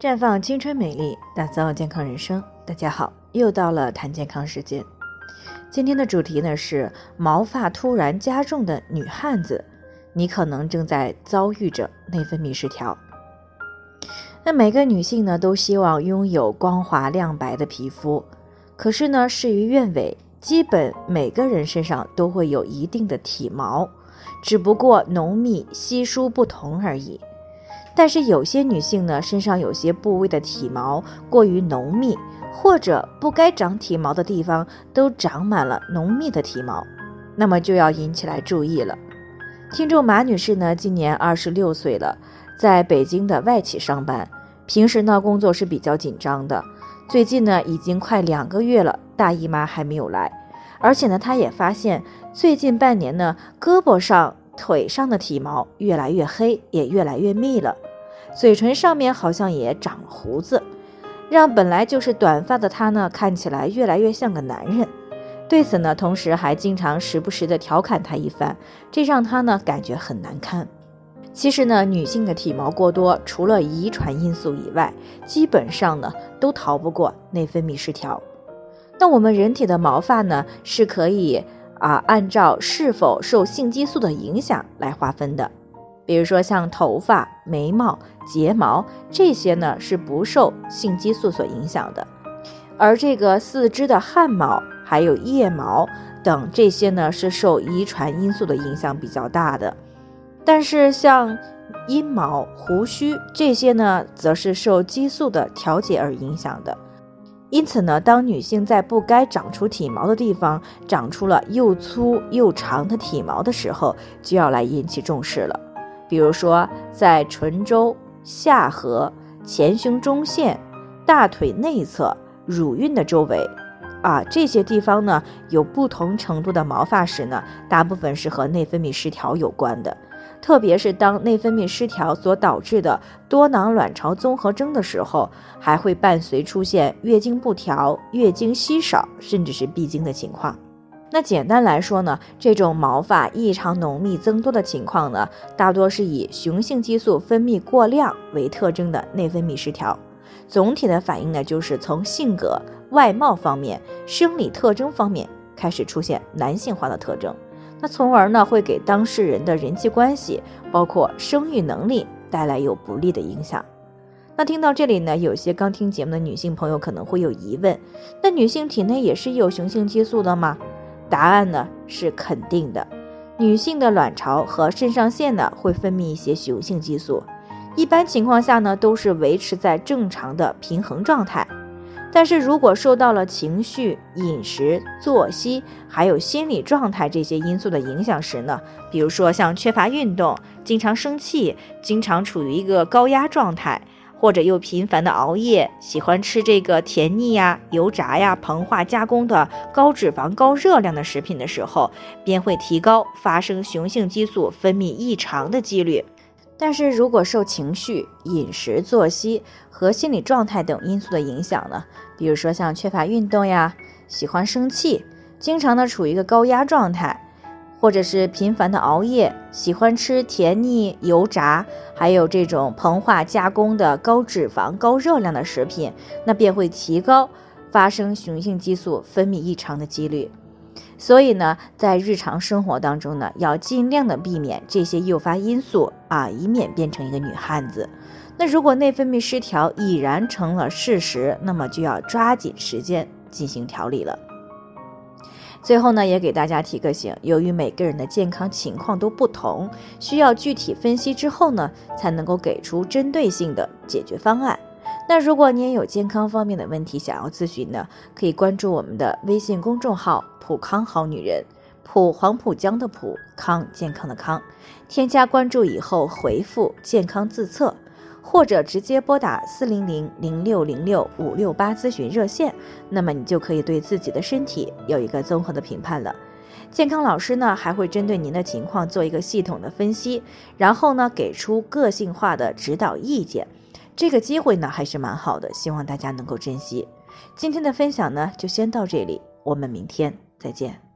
绽放青春美丽，打造健康人生。大家好，又到了谈健康时间。今天的主题呢是毛发突然加重的女汉子，你可能正在遭遇着内分泌失调。那每个女性呢都希望拥有光滑亮白的皮肤，可是呢事与愿违，基本每个人身上都会有一定的体毛，只不过浓密稀疏不同而已。但是有些女性呢，身上有些部位的体毛过于浓密，或者不该长体毛的地方都长满了浓密的体毛，那么就要引起来注意了。听众马女士呢，今年二十六岁了，在北京的外企上班，平时呢工作是比较紧张的。最近呢已经快两个月了，大姨妈还没有来，而且呢她也发现最近半年呢胳膊上。腿上的体毛越来越黑，也越来越密了，嘴唇上面好像也长了胡子，让本来就是短发的她呢，看起来越来越像个男人。对此呢，同时还经常时不时的调侃他一番，这让她呢感觉很难堪。其实呢，女性的体毛过多，除了遗传因素以外，基本上呢都逃不过内分泌失调。那我们人体的毛发呢是可以。啊，按照是否受性激素的影响来划分的，比如说像头发、眉毛、睫毛这些呢是不受性激素所影响的，而这个四肢的汗毛还有腋毛等这些呢是受遗传因素的影响比较大的，但是像阴毛、胡须这些呢，则是受激素的调节而影响的。因此呢，当女性在不该长出体毛的地方长出了又粗又长的体毛的时候，就要来引起重视了。比如说，在唇周、下颌、前胸中线、大腿内侧、乳晕的周围，啊，这些地方呢有不同程度的毛发时呢，大部分是和内分泌失调有关的。特别是当内分泌失调所导致的多囊卵巢综合征的时候，还会伴随出现月经不调、月经稀少，甚至是闭经的情况。那简单来说呢，这种毛发异常浓密增多的情况呢，大多是以雄性激素分泌过量为特征的内分泌失调。总体的反应呢，就是从性格、外貌方面、生理特征方面开始出现男性化的特征。那从而呢，会给当事人的人际关系，包括生育能力带来有不利的影响。那听到这里呢，有些刚听节目的女性朋友可能会有疑问：那女性体内也是有雄性激素的吗？答案呢是肯定的。女性的卵巢和肾上腺呢会分泌一些雄性激素，一般情况下呢都是维持在正常的平衡状态。但是如果受到了情绪、饮食、作息，还有心理状态这些因素的影响时呢，比如说像缺乏运动、经常生气、经常处于一个高压状态，或者又频繁的熬夜、喜欢吃这个甜腻呀、油炸呀、膨化加工的高脂肪、高热量的食品的时候，便会提高发生雄性激素分泌异常的几率。但是如果受情绪、饮食、作息和心理状态等因素的影响呢，比如说像缺乏运动呀、喜欢生气、经常的处于一个高压状态，或者是频繁的熬夜、喜欢吃甜腻、油炸，还有这种膨化加工的高脂肪、高热量的食品，那便会提高发生雄性激素分泌异常的几率。所以呢，在日常生活当中呢，要尽量的避免这些诱发因素啊，以免变成一个女汉子。那如果内分泌失调已然成了事实，那么就要抓紧时间进行调理了。最后呢，也给大家提个醒：由于每个人的健康情况都不同，需要具体分析之后呢，才能够给出针对性的解决方案。那如果你也有健康方面的问题想要咨询呢，可以关注我们的微信公众号“普康好女人”，普黄浦江的普康健康的康，添加关注以后回复“健康自测”，或者直接拨打四零零零六零六五六八咨询热线，那么你就可以对自己的身体有一个综合的评判了。健康老师呢还会针对您的情况做一个系统的分析，然后呢给出个性化的指导意见。这个机会呢还是蛮好的，希望大家能够珍惜。今天的分享呢就先到这里，我们明天再见。